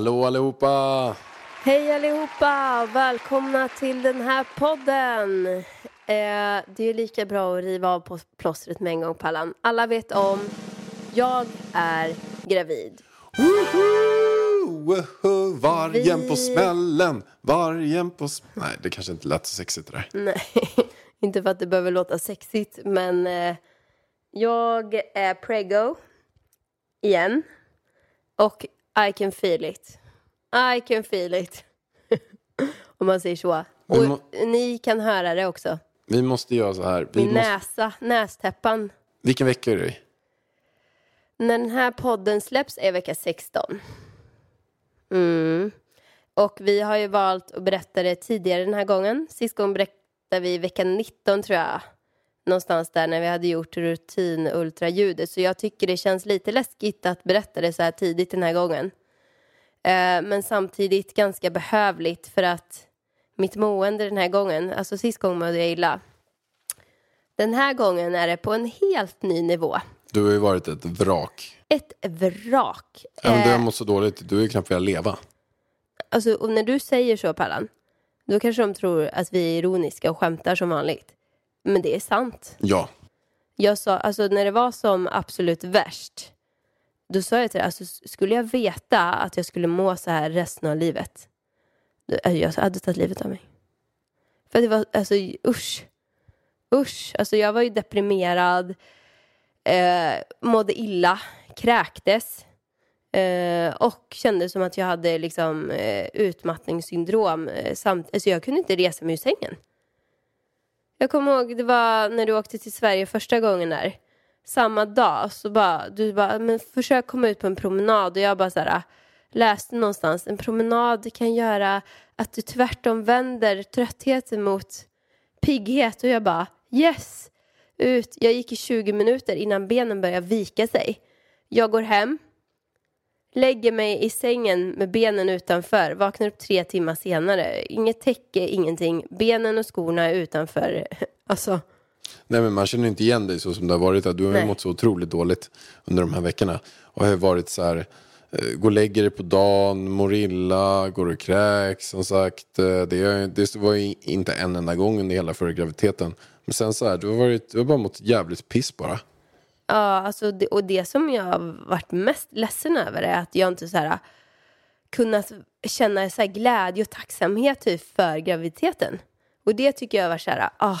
Hallå allihopa! Hej allihopa! Välkomna till den här podden. Eh, det är lika bra att riva av på plåstret med en gång Pallan. Alla vet om, jag är gravid. Woho! Woho! Vargen på Vi- smällen! Vargen på sm- Nej, det kanske inte lät så sexigt det där. Nej, inte för att det behöver låta sexigt men eh, jag är preggo igen. Och I can feel it. I can feel it. Om man säger så. Och må- ni kan höra det också. Vi måste göra så här. Vi Min måste... näsa, nästäppan. Vilken vecka är det? När den här podden släpps är vecka 16. Mm. Och vi har ju valt att berätta det tidigare den här gången. Sist gången berättade vi vecka 19 tror jag. Någonstans där när vi hade gjort rutin-ultraljudet. Så jag tycker det känns lite läskigt att berätta det så här tidigt den här gången. Eh, men samtidigt ganska behövligt för att mitt mående den här gången, alltså sist gången mådde jag illa. Den här gången är det på en helt ny nivå. Du har ju varit ett vrak. Ett vrak. Ja, men du har Eh, mått så dåligt. Du ju knappt velat leva. alltså, och när du säger så, Pallan, då kanske de tror att vi är ironiska och skämtar som vanligt. Men det är sant. Ja. Jag sa, alltså när det var som absolut värst, då sa jag till dig, alltså skulle jag veta att jag skulle må så här resten av livet, då, alltså, jag hade tagit livet av mig. För det var, alltså usch. Usch. Alltså jag var ju deprimerad, eh, mådde illa, kräktes. Eh, och kände som att jag hade liksom eh, utmattningssyndrom. Eh, samt, alltså jag kunde inte resa mig ur sängen. Jag kommer ihåg, det var när du åkte till Sverige första gången där. Samma dag så bara, du bara, men försök komma ut på en promenad. Och jag bara så här, läste någonstans, en promenad kan göra att du tvärtom vänder tröttheten mot pigghet. Och jag bara, yes! Ut. Jag gick i 20 minuter innan benen började vika sig. Jag går hem, lägger mig i sängen med benen utanför, vaknar upp tre timmar senare. Inget täcke, ingenting. Benen och skorna är utanför. Alltså, Nej, men man känner inte igen dig så som det har varit. Du har Nej. mått så otroligt dåligt under de här veckorna. Och har varit så här, eh, gå och lägger dig på dagen, mår illa, går och kräks som sagt. Eh, Det, det var ju inte en enda gång under hela förra graviditeten. Men sen så här, du har, varit, du har bara mått jävligt piss bara. Ja, alltså det, och det som jag har varit mest ledsen över är att jag inte så här kunnat känna så här glädje och tacksamhet typ för graviditeten. Och det tycker jag var så här, ah,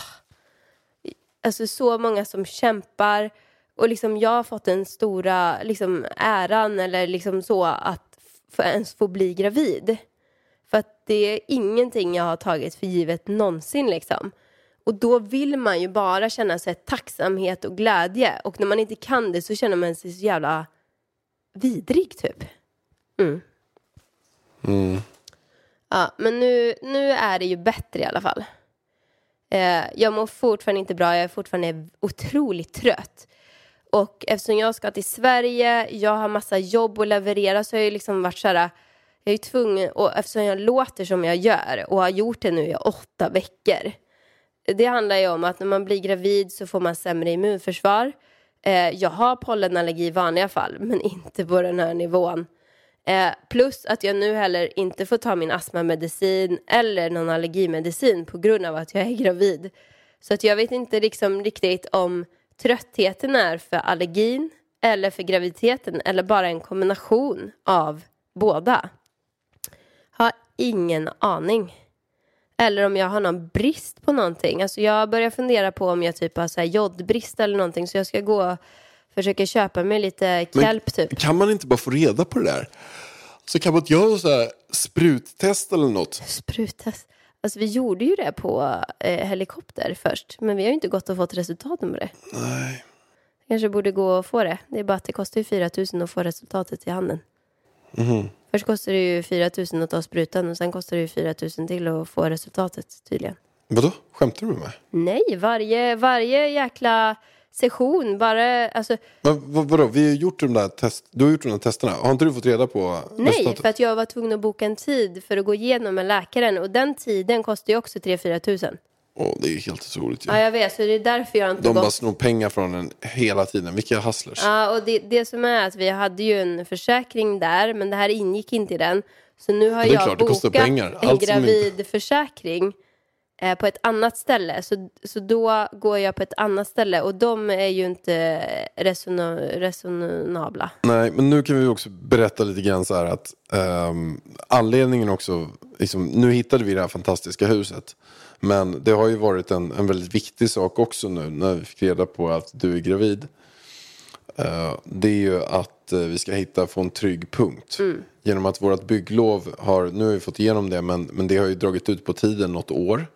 alltså så många som kämpar och liksom jag har fått den stora liksom äran eller liksom så att ens få bli gravid. För att det är ingenting jag har tagit för givet någonsin liksom. Och då vill man ju bara känna sig tacksamhet och glädje. Och när man inte kan det så känner man sig så jävla vidrig typ. Mm. Ja, men nu, nu är det ju bättre i alla fall. Eh, jag mår fortfarande inte bra, jag är fortfarande otroligt trött. Och eftersom jag ska till Sverige, jag har massa jobb att leverera så har jag ju liksom varit så här, jag är tvungen, och eftersom jag låter som jag gör och har gjort det nu i åtta veckor. Det handlar ju om att när man blir gravid så får man sämre immunförsvar. Eh, jag har pollenallergi i vanliga fall, men inte på den här nivån. Eh, plus att jag nu heller inte får ta min astmamedicin eller någon allergimedicin på grund av att jag är gravid. Så att jag vet inte liksom riktigt om tröttheten är för allergin eller för graviditeten eller bara en kombination av båda. Har ingen aning. Eller om jag har någon brist på någonting. Alltså jag börjar fundera på om jag typ har så här jodbrist eller någonting. Så jag ska gå och försöka köpa mig lite kelp typ. Kan man inte bara få reda på det där? Så kan man inte göra så här spruttest eller något? Spruttest. Alltså vi gjorde ju det på eh, helikopter först. Men vi har ju inte gått och fått resultaten på det. Nej. Kanske borde gå och få det. Det är bara att det kostar ju 4 000 att få resultatet i handen. Först kostar det ju 4 000 att ta sprutan och sen kostar det ju 4 000 till att få resultatet tydligen. Vadå? Skämtar du med mig? Nej, varje, varje jäkla session bara, alltså Men, vad, vadå? Vi har gjort de där test... Du har gjort de där testerna. Har inte du fått reda på nej, resultatet? för att jag var tvungen att boka en tid för att gå igenom med läkaren och den tiden kostar ju också 3-4 tusen. Åh, det är helt otroligt ju. Ja, jag vet, så det är därför jag inte De bara gått. snor pengar från en hela tiden. Vilka hustlers. Ja, och det, det som är att vi hade ju en försäkring där, men det här ingick inte i den. Så nu har jag klart, bokat en gravidförsäkring eh, på ett annat ställe. Så, så då går jag på ett annat ställe och de är ju inte resono, resonabla. Nej, men nu kan vi också berätta lite grann så här att ehm, anledningen också, liksom, nu hittade vi det här fantastiska huset. Men det har ju varit en, en väldigt viktig sak också nu när vi fick reda på att du är gravid. Eh, det är ju att eh, vi ska hitta, få en trygg punkt. Genom att vårt bygglov har, nu har vi fått igenom det, men, men det har ju dragit ut på tiden något år.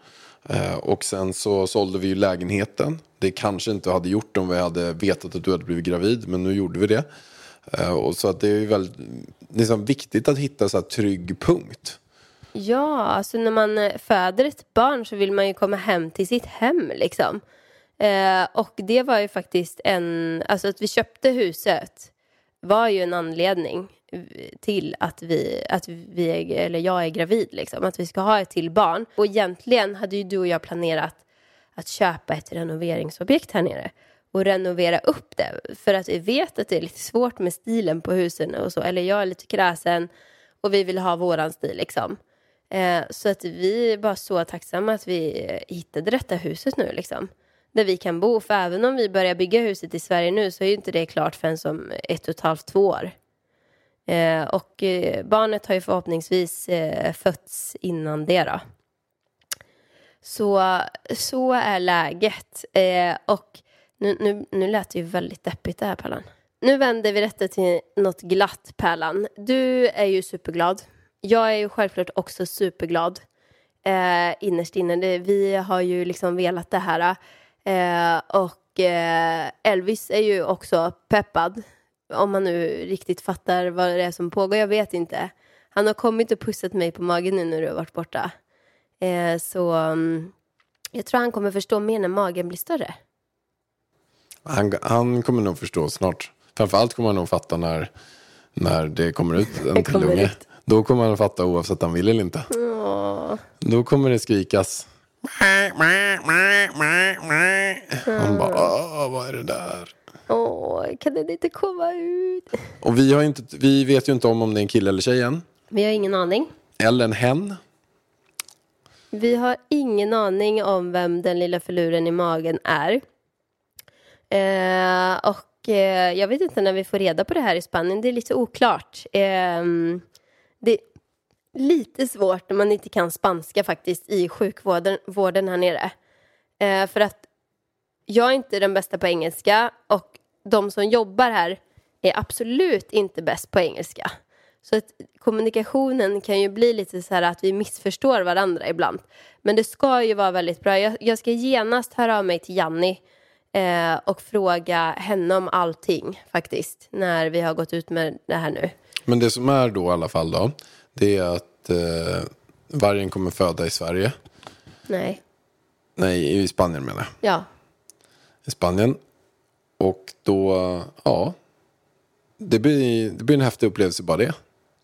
Eh, och sen så sålde vi ju lägenheten. Det kanske inte hade gjort om vi hade vetat att du hade blivit gravid, men nu gjorde vi det. Och så att det är ju väldigt liksom, viktigt att hitta så här trygg punkt. Ja, alltså när man eh, föder ett barn så vill man ju komma hem till sitt hem liksom. Eh, och det var ju faktiskt en, alltså att vi köpte huset var ju en anledning eh, till att vi, att vi är, eller jag är gravid liksom, att vi ska ha ett till barn. Och egentligen hade ju du och jag planerat att köpa ett renoveringsobjekt här nere och renovera upp det. För att vi vet att det är lite svårt med stilen på husen och så. Eller jag är lite kräsen och vi vill ha våran stil liksom. Eh, så att vi är bara så tacksamma att vi eh, hittade detta huset nu liksom. Där vi kan bo. För även om vi börjar bygga huset i Sverige nu så är ju inte det klart förrän som ett och ett halvt, två år. Eh, och eh, barnet har ju förhoppningsvis eh, fötts innan det då. Så, så är läget. Eh, och nu, nu, nu lät det ju väldigt deppigt det här Pärlan. Nu vänder vi detta till något glatt Pärlan. Du är ju superglad. Jag är ju självklart också superglad. Eh, innerst inne. Det, vi har ju liksom velat det här. Eh, och eh, Elvis är ju också peppad. Om man nu riktigt fattar vad det är som pågår. Jag vet inte. Han har kommit och pussat mig på magen nu när du har varit borta. Eh, så mm, jag tror han kommer förstå mer när magen blir större. Han, han kommer nog förstå snart. Framförallt kommer han nog fatta när, när det kommer ut en till unge. ut. Då kommer han fatta oavsett om han vill eller inte. Åh. Då kommer det skrikas. Han bara, vad är det där? Åh, kan den inte komma ut? Och vi, har inte, vi vet ju inte om om det är en kille eller tjej än. Vi har ingen aning. Eller en hen. Vi har ingen aning om vem den lilla förluren i magen är. Eh, och eh, jag vet inte när vi får reda på det här i Spanien. Det är lite oklart. Eh, det är lite svårt när man inte kan spanska faktiskt i sjukvården vården här nere. Eh, för att jag är inte den bästa på engelska och de som jobbar här är absolut inte bäst på engelska. Så att kommunikationen kan ju bli lite så här att vi missförstår varandra ibland. Men det ska ju vara väldigt bra. Jag, jag ska genast höra av mig till Janni eh, och fråga henne om allting faktiskt. När vi har gått ut med det här nu. Men det som är då i alla fall då. Det är att eh, vargen kommer föda i Sverige. Nej, Nej, i Spanien menar jag. ja. I Spanien. Och då, ja. Det blir, det blir en häftig upplevelse bara det.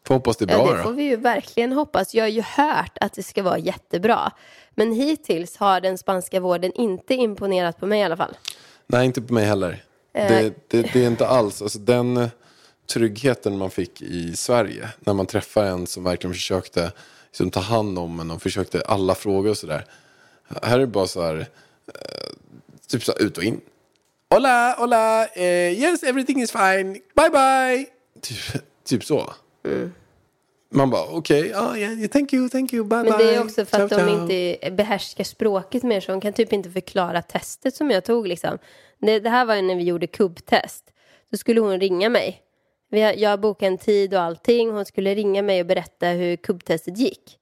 Får hoppas det är bra Ja, det får vi ju verkligen hoppas. Jag har ju hört att det ska vara jättebra. Men hittills har den spanska vården inte imponerat på mig i alla fall. Nej, inte på mig heller. Eh. Det, det, det är inte alls, alltså den tryggheten man fick i Sverige. När man träffar en som verkligen försökte liksom, ta hand om en och försökte alla frågor och sådär. Här är det bara så här, eh, typ så här ut och in. Hola, hola, eh, yes everything is fine, bye bye. Typ, typ så. man bara okej, okay, oh, yeah, thank you, thank you, bye Men bye. det är också för att ciao, de ciao. inte behärskar språket mer så de kan typ inte förklara testet som jag tog liksom. Det, det här var ju när vi gjorde kubbtest. Då skulle hon ringa mig. Vi har, jag bokade en tid och allting. Hon skulle ringa mig och berätta hur kubbtestet gick.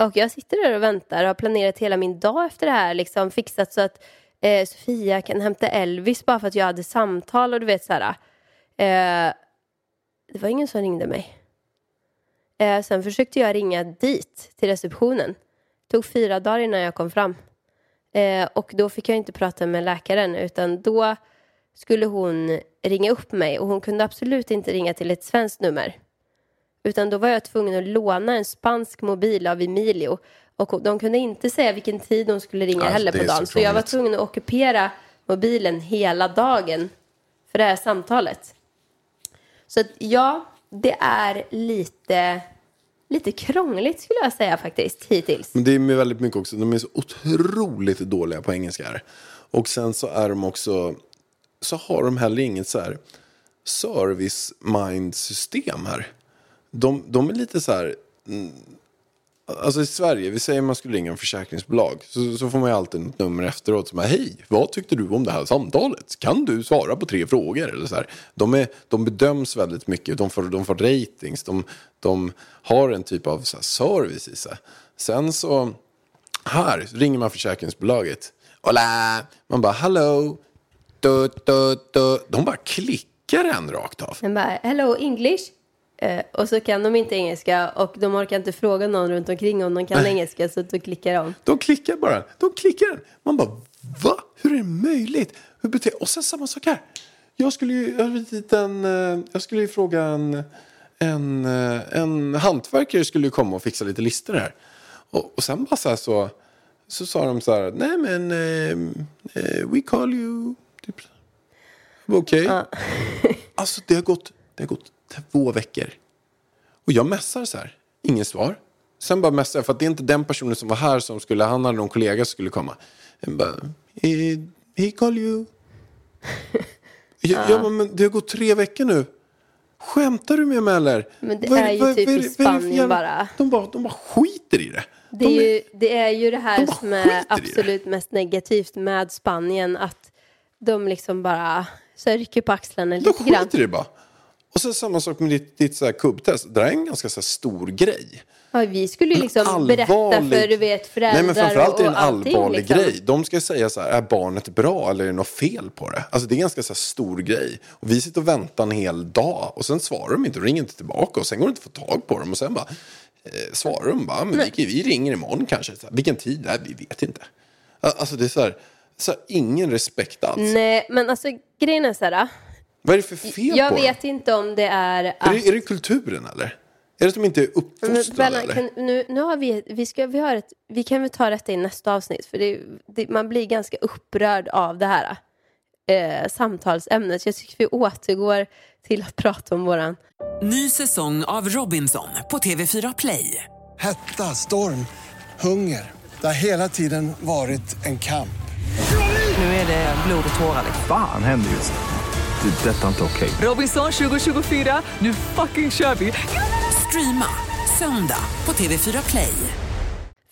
Och jag sitter där och väntar och har planerat hela min dag efter det här. Liksom fixat så att eh, Sofia kan hämta Elvis bara för att jag hade samtal och du vet så här. Eh, det var ingen som ringde mig. Eh, sen försökte jag ringa dit, till receptionen. Det tog fyra dagar innan jag kom fram. Eh, och då fick jag inte prata med läkaren utan då skulle hon ringa upp mig och hon kunde absolut inte ringa till ett svenskt nummer. Utan då var jag tvungen att låna en spansk mobil av Emilio. Och de kunde inte säga vilken tid hon skulle ringa Alltså, heller på är så dagen. Så, jag var tvungen att ockupera mobilen hela dagen för det här samtalet. Så att, ja, det är lite, lite krångligt skulle jag säga faktiskt hittills. Men det är med väldigt mycket också, de är så otroligt dåliga på engelska här. Och sen så är de också, så har de heller inget så här service mind system här. De, de är lite så här, mm, alltså i Sverige, vi säger man skulle ringa en försäkringsbolag. Så, så får man ju alltid ett nummer efteråt som är, hej, vad tyckte du om det här samtalet? Kan du svara på tre frågor? Eller så här. De, är, de bedöms väldigt mycket, de får, de får ratings, de, de har en typ av så här, service i sig. Sen så, här ringer man försäkringsbolaget. Hola! Man bara, hello. Du, du, du. De bara klickar en rakt av. Den bara, hello English. Eh, och så kan de inte engelska och de orkar inte fråga någon runt omkring om de kan engelska så då klickar de. De klickar bara. De klickar. Man bara, va? Hur är det möjligt? Hur beter Och sen samma sak här. Jag skulle ju, jag, en, eh, jag skulle ju fråga en, en, eh, en hantverkare skulle ju komma och fixa lite listor här. Och, och sen bara så här så, så sa de så här, nej men, eh, eh, we call you. Typ. Okej. Alltså det har, gått, det har gått två veckor. Och jag messar så här, ingen svar. Sen bara messar jag, för att det är inte den personen som var här som skulle, han hade någon kollega som skulle komma. Jag bara, he, he call you. jag, jag bara, men det har gått tre veckor nu. Skämtar du med mig eller? Men det Vad är ju vad- typ vad i Spanien bara. De bara. De bara skiter i det. Det är, de ju, det är ju det de här bara som är absolut mest negativt med Spanien. Att de liksom bara så här, rycker på axlarna lite grann. skiter i det bara. Och sen samma sak med ditt, ditt så här kubbtest. Det där är en ganska så här stor grej. Ja, vi skulle ju liksom En berätta allvarlig- för du vet, föräldrar Nej men framförallt är det en allting, allvarlig liksom. grej. De ska säga så här, är barnet bra eller är det något fel på det? Alltså det är en ganska så här, stor grej. Och vi sitter och väntar en hel dag och sen svarar de inte och ringer inte tillbaka och sen går det inte att få tag på dem och sen bara eh, svarar de bara, men vi, vi ringer imorgon kanske. Så här, Vilken tid? Nej, vi vet inte. Alltså det är så här, så här ingen respekt alls. Nej, men alltså grejen är så här. Vad är det för fel Jag på vet dem? inte om det är Är att... det, är det kulturen eller? Är det att de inte är Men uppfostrade Bella, eller? kan, nu, nu har vi, vi, ska, vi, har ett, vi kan väl ta detta i nästa avsnitt för det, det, man blir ganska upprörd av det här eh, samtalsämnet. Jag tycker vi återgår till att prata om våran... Ny säsong av Robinson på TV4 Play. Hetta, storm, hunger. Det har hela tiden varit en kamp. Nu är det blod och tårar. liksom. Fan händer just nu. Det. Detta är inte okej. Robinson 2024, nu fucking kör vi! Streama söndag på TV4 Play.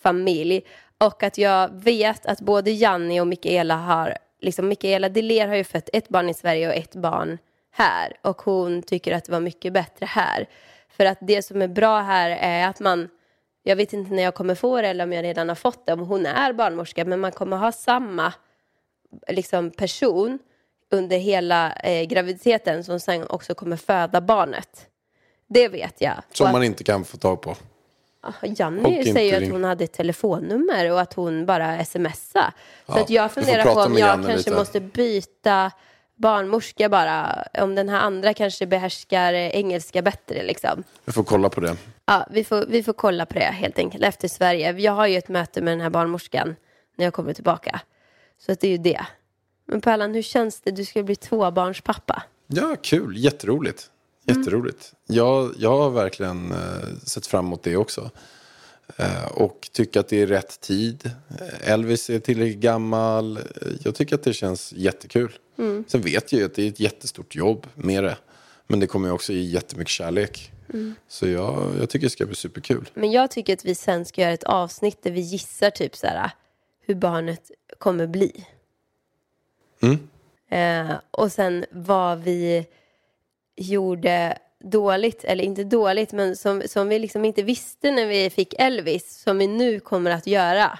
familj och att jag vet att både Janni och Mikaela har, liksom Mikaela Deler har ju fött ett barn i Sverige och ett barn här och hon tycker att det var mycket bättre här. För att det som är bra här är att man, jag vet inte när jag kommer få det eller om jag redan har fått det, om hon är barnmorska, men man kommer ha samma liksom, person under hela eh, graviditeten som sen också kommer föda barnet. Det vet jag. Som att- man inte kan få tag på. Och Janni säger ju att hon hade ett telefonnummer och att hon bara smsade. Så Ja, att jag funderar på om jag Janni kanske lite. måste byta barnmorska bara. Om den här andra kanske behärskar eh, engelska bättre liksom. Vi får kolla på det. Ja, vi får, vi får kolla på det helt enkelt efter Sverige. Jag har ju ett möte med den här barnmorskan när jag kommer tillbaka. Så att det är ju det. Men Pärlan, hur känns det? Du ska bli tvåbarnspappa. Ja, kul. Jätteroligt. Jätteroligt. Jag, jag har verkligen eh, sett fram emot det också. Eh, och tycker att det är rätt tid. Elvis är tillräckligt gammal. Eh, Jag tycker att det känns jättekul. Sen vet jag ju att det är ett jättestort jobb med det. Men det kommer ju också ge jättemycket kärlek. Så jag, jag tycker det ska bli superkul. Men jag tycker att vi sen ska göra ett avsnitt där vi gissar typ så här hur barnet kommer bli. Eh, och sen vad vi gjorde dåligt, eller inte dåligt, men som, som vi liksom inte visste när vi fick Elvis, som vi nu kommer att göra.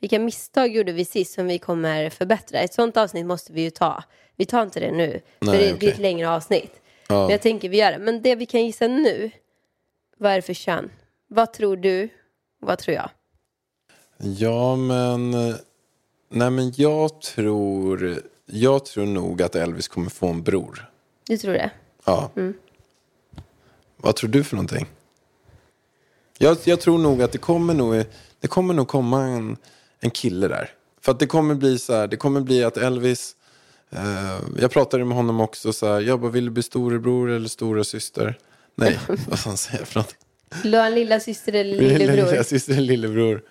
Vilka misstag gjorde vi sist som vi kommer förbättra? Ett sånt avsnitt måste vi ju ta. Vi tar inte det nu, för Nej, det, det är ett längre avsnitt. Men jag tänker vi gör det. Men det vi kan gissa nu, vad är det för kön? Vad tror du? Vad tror jag? Ja, men... Nej, men jag tror... Jag tror nog att Elvis kommer få en bror. Du tror det? Ja. Vad tror du för någonting? Jag, jag tror nog att det kommer nog, det kommer nog komma en, en kille där. För att det kommer bli så här, det kommer bli att Elvis, jag pratade med honom också så här, jag bara, vill du bli storebror eller stora syster? Nej, vad fan säger jag för något? Vill du ha en lilla syster eller lillebror? Lilla syster eller lillebror.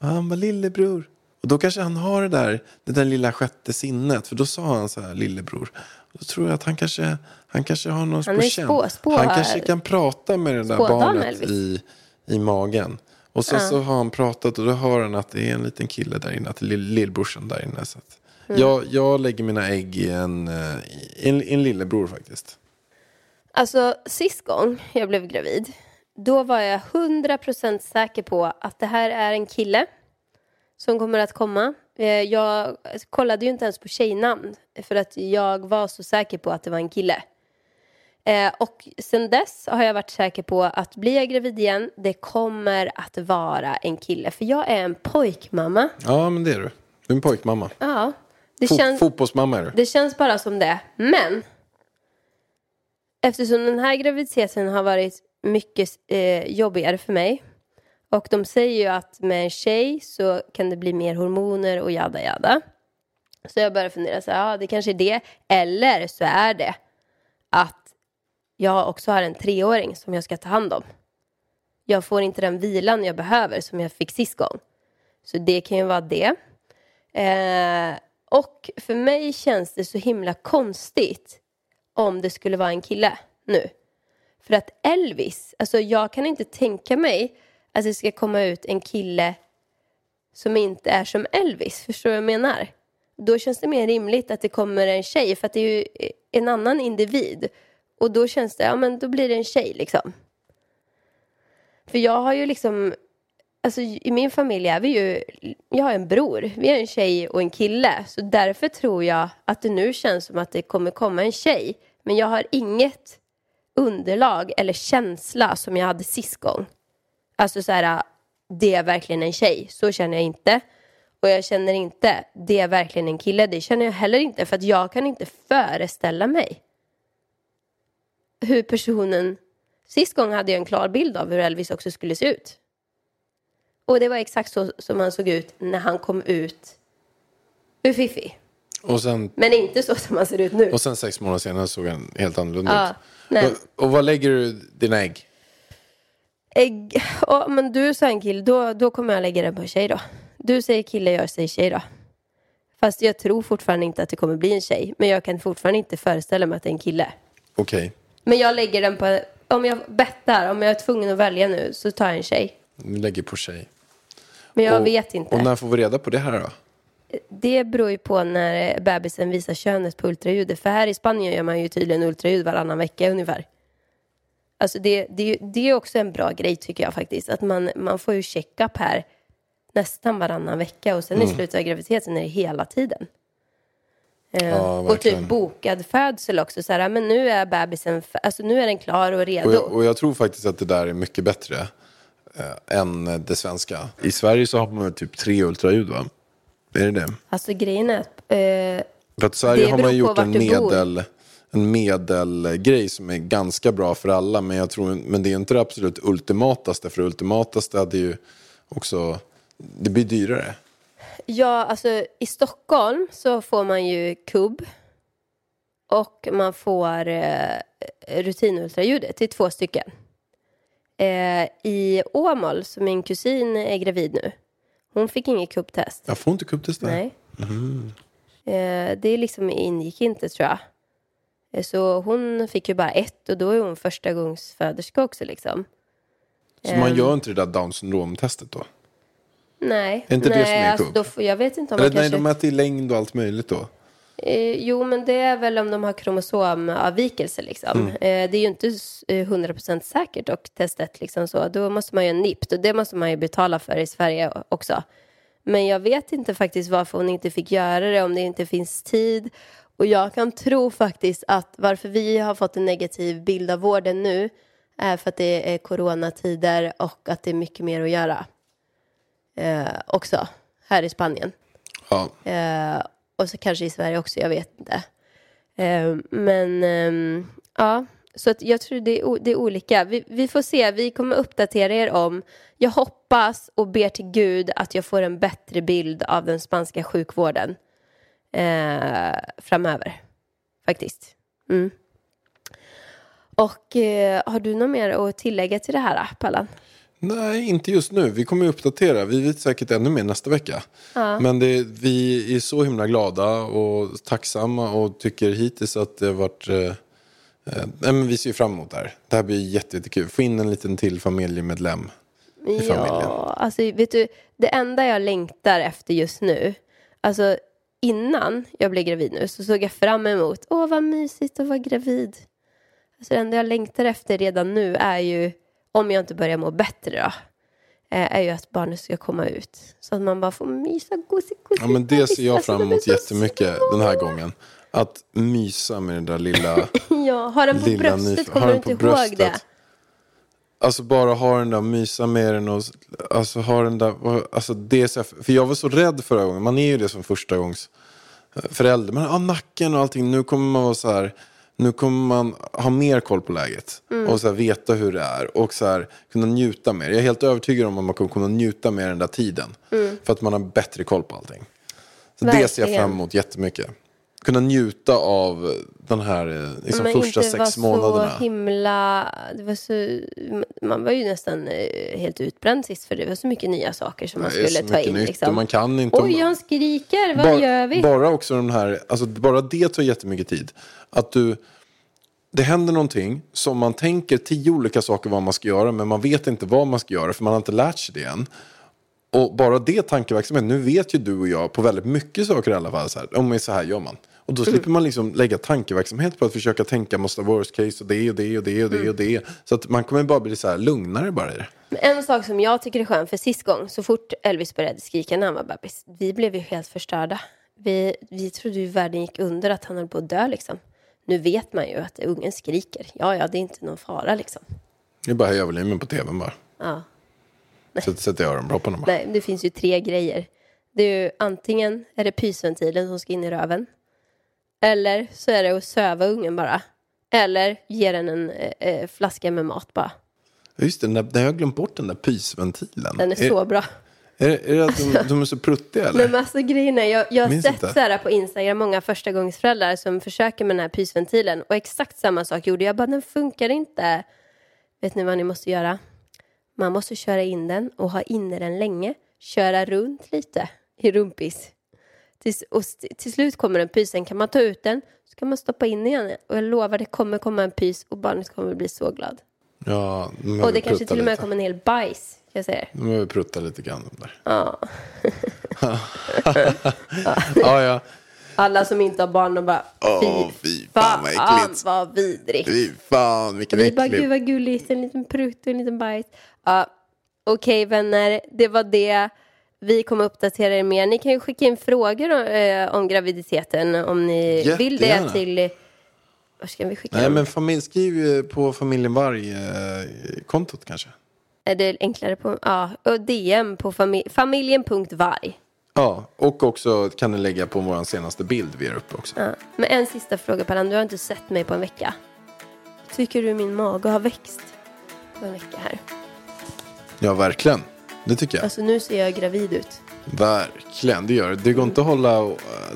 Och han bara, lillebror. Och då kanske han har det där, det där lilla sjätte sinnet. För då sa han så här, lillebror. Då tror jag att han kanske, han kanske har någon Han på känn. spå- spå- Han kanske kan prata med det där barnet i, i magen. Och så, så har han pratat och då hör han att det är en liten kille där inne. Att det är lill- lillbrorsan där inne. Så att Mm. jag, jag lägger mina ägg i en, eh, i en, i en lillebror faktiskt. Alltså sist gång jag blev gravid, då var jag 100% säker på att det här är en kille som kommer att komma. Eh, Jag kollade ju inte ens på tjejnamn för att jag var så säker på att det var en kille. Eh, Och sen dess har jag varit säker på att blir jag gravid igen, det kommer att vara en kille. För jag är en pojkmamma. Ja, men det är du. Du är en pojkmamma. Ja, det Fo- känns... Fotbollsmamma är du. Det känns bara som det. Men eftersom den här graviditeten har varit mycket eh, jobbigare för mig och de säger ju att med en tjej så kan det bli mer hormoner och jada jada. Så jag börjar fundera så här, ja det kanske är det. Eller så är det att jag också har en treåring som jag ska ta hand om. Jag får inte den vilan jag behöver som jag fick sist gång. Så det kan ju vara det. Eh, och för mig känns det så himla konstigt om det skulle vara en kille nu. För att Elvis, alltså jag kan inte tänka mig att det ska komma ut en kille som inte är som Elvis. Förstår du vad jag menar? Då känns det mer rimligt att det kommer en tjej för att det är ju en annan individ. Och då känns det, ja men då blir det en tjej liksom. För jag har ju liksom Alltså i min familj är vi ju, jag har en bror, vi är en tjej och en kille. Så därför tror jag att det nu känns som att det kommer komma en tjej. Men jag har inget underlag eller känsla som jag hade sist gång. Alltså så här, det är verkligen en tjej. Så känner jag inte. Och jag känner inte, det är verkligen en kille. Det känner jag heller inte. För att jag kan inte föreställa mig hur personen... Sist gång hade jag en klar bild av hur Elvis också skulle se ut. Och det var exakt så som han såg ut när han kom ut ur Fifi. Och sen, Men inte så som han ser ut nu. och sen sex månader senare såg han helt annorlunda Ja, ut. nej. Och, och vad lägger du dina ägg? Ägg. Ja, men du sa en kille, då, då kommer jag lägga det på en tjej då. Du säger kille, jag säger tjej då. Fast jag tror fortfarande inte att det kommer bli en tjej. Men jag kan fortfarande inte föreställa mig att det är en kille. Okej, Men jag lägger den på, om jag bettar, om jag är tvungen att välja nu så tar jag en tjej. vi lägger på tjej. Men jag och, vet inte. Och när får vi reda på det här då? Det beror ju på när bebisen visar könet på ultraljudet. För här i Spanien gör man ju tydligen ultraljud varannan vecka ungefär. Alltså det, det, det är också en bra grej tycker jag faktiskt. Att man, man får ju check-up här nästan varannan vecka. Och sen Mm. i slutet av graviditeten är det hela tiden. Eh, Ja, och typ bokad födsel också. Så här, men nu är bebisen, alltså nu är den klar och redo. Och jag, och jag tror faktiskt att det där är mycket bättre eh, än det svenska. I Sverige så har man typ tre ultraljud va? Är det det? Alltså grejen är att eh, För att Sverige har man gjort en medel, en medelgrej som är ganska bra för alla. Men, jag tror, men det är inte det absolut ultimataste. För det ultimataste hade ju också, det blir dyrare. Ja, alltså i Stockholm så får man ju kubb och man får eh, rutinultraljudet. Det är två stycken. Eh, I Åmål, så min kusin är gravid nu, hon fick inget kubbtest. Jag får inte kubbtest där. Nej. Eh, det liksom ingick inte tror jag. Eh, Så hon fick ju bara ett och då är hon första gångs föderska också liksom. Så man Ehm. gör inte det där down syndrom-testet då? Nej, Är inte det nej, som gick alltså, då jag vet inte om Eller man nej, kanske... de mäter i längd och allt möjligt då. Eh, jo, men det är väl om de har kromosomavvikelse liksom. Mm. Eh, det är ju inte s- eh, 100% säkert och testet liksom så. Då måste man ju ha NIPT och det måste man ju betala för i Sverige också. Men jag vet inte faktiskt varför hon inte fick göra det, om det inte finns tid. Och jag kan tro faktiskt att varför vi har fått en negativ bild av vården nu är för att det är coronatider och att det är mycket mer att göra. Eh, också, här i Spanien. Ja. Eh, och så kanske i Sverige också, jag vet inte. Eh, men ehm, ja, så att jag tror det är, det är olika. Vi, vi får se, vi kommer uppdatera er om. Jag hoppas och ber till Gud att jag får en bättre bild av den spanska sjukvården eh, framöver. Faktiskt. Mm. Och eh, har du något mer att tillägga till det här, Pallan? Nej, inte just nu. Vi kommer ju uppdatera. Vi vet säkert ännu mer nästa vecka. Men det, vi är så himla glada och tacksamma och tycker hittills att det har varit... Eh, eh, nej, men vi ser fram emot det här. Det här blir jätte- jättekul. Få in en liten till familjemedlem i familjen. Ja, alltså vet du, det enda jag längtar efter just nu, alltså innan jag blev gravid nu så såg jag fram emot, åh vad mysigt att vara gravid. Alltså det enda jag längtar efter redan nu är ju, om jag inte börjar må bättre då, eh, är ju att barnet ska komma ut. Så att man bara får mysa, gosigt, gosigt. Ja, men det ser jag fram emot jättemycket den här gången. Att mysa med den där lilla... Ja, har den på bröstet, nyf- kommer du inte ihåg det? Alltså bara ha den där, mysa med den och alltså ha den där, alltså det här, för jag var så rädd förra gången, man är ju det som första gångs eh, förälder, men ah, nacken och allting, nu kommer man vara så här, nu kommer man ha mer koll på läget Mm. och så veta hur det är och så här, kunna njuta mer. Jag är helt övertygad om att man kommer kunna njuta mer den där tiden för att man har bättre koll på allting. Så det ser jag Mm. Verkligen. fram emot jättemycket. Kunna njuta av den här eh, liksom, men första inte sex var månaderna. så himla... Det var så, man var ju nästan eh, helt utbränd sist för det var så mycket nya saker som man skulle ta in. nytt liksom. och man kan inte... Oj, han skriker. Vad bara, gör vi? Bara också den här, alltså bara det tar jättemycket tid. Att du, det händer någonting som man tänker tio olika saker vad man ska göra men man vet inte vad man ska göra för man har inte lärt sig det än. Och bara det tankeverksamhet, nu vet ju du och jag på väldigt mycket saker i alla fall, så här, om så här gör man. Och då slipper man liksom lägga tankeverksamhet på att försöka tänka måste worst case och det och det och det och det och det. Så att man kommer bara bli så här lugnare bara i det. En sak som jag tycker är skön, för sist gång, så fort Elvis började skrika när han var bebis, vi blev ju helt förstörda. Vi, vi trodde ju världen gick under, att han höll på att dö liksom. Nu vet man ju att ungen skriker. Ja, ja, det är inte någon fara liksom. Det är bara höja volymen på tvn bara. Ja. Så sätter jag öronpropparna bara. Nej, det finns ju tre grejer. Det är ju antingen är det pysventilen som ska in i röven. Eller så är det att söva ungen bara. Eller ge den en eh, eh, flaska med mat bara. Just det, när jag har glömt bort den där pysventilen. Den är så bra. Är, är det att de, de är så pruttiga eller? Men alltså grejen är, jag, jag har Minns sett inte. så här på Instagram många förstagångsföräldrar som försöker med den här pysventilen och exakt samma sak gjorde jag. bara, den funkar inte. Vet ni vad ni måste göra? Man måste köra in den och ha inne den länge. Köra runt lite i rumpis. Tills, till slut kommer en pys, sen kan man ta ut den, så kan man stoppa in igen. Och jag lovar, det kommer komma en pys och barnet kommer bli så glad. Ja, Och det kanske till och med lite. kommer en hel bajs, jag säger. De behöver prutta lite grann de där. Ja. Ja, ja. Alla som inte har barn, de bara, Åh, fy fan vad äckligt. vad vidrigt. Fy fan, vilken Vi bara, gud äcklig. vad gulligt, en liten prutt och en liten bajs. Ja, Okej vänner, det var det. Vi kommer uppdatera er mer. Ni kan ju skicka in frågor eh, om graviditeten om ni vill det Jättegärna. till... Var ska vi skicka Nej, dem? men familj, skriv på familjen Varg-kontot kanske. Är det enklare på... Ja, och DM på famil familjen.varg. Ja, och också kan ni lägga på vår senaste bild vi är uppe också. Ja. Men en sista fråga Pallan, du har inte sett mig på en vecka. Tycker du min mage har växt på en vecka här? Ja, verkligen. Det tycker jag. Alltså nu ser jag gravid ut. Verkligen, det gör det. Det går inte att hålla eh,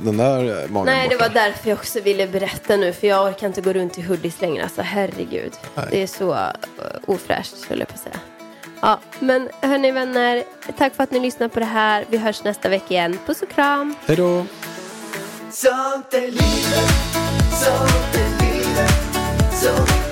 den där magen Nej, det borta. var därför jag också ville berätta nu. För jag orkar inte gå runt i hoodies längre. Alltså herregud. Nej. Det är så uh, ofräscht, skulle jag på säga. Ja, men hörni vänner. Tack för att ni lyssnar på det här. Vi hörs nästa vecka igen. Puss och kram. Hej då! Sånt är livet, sånt är livet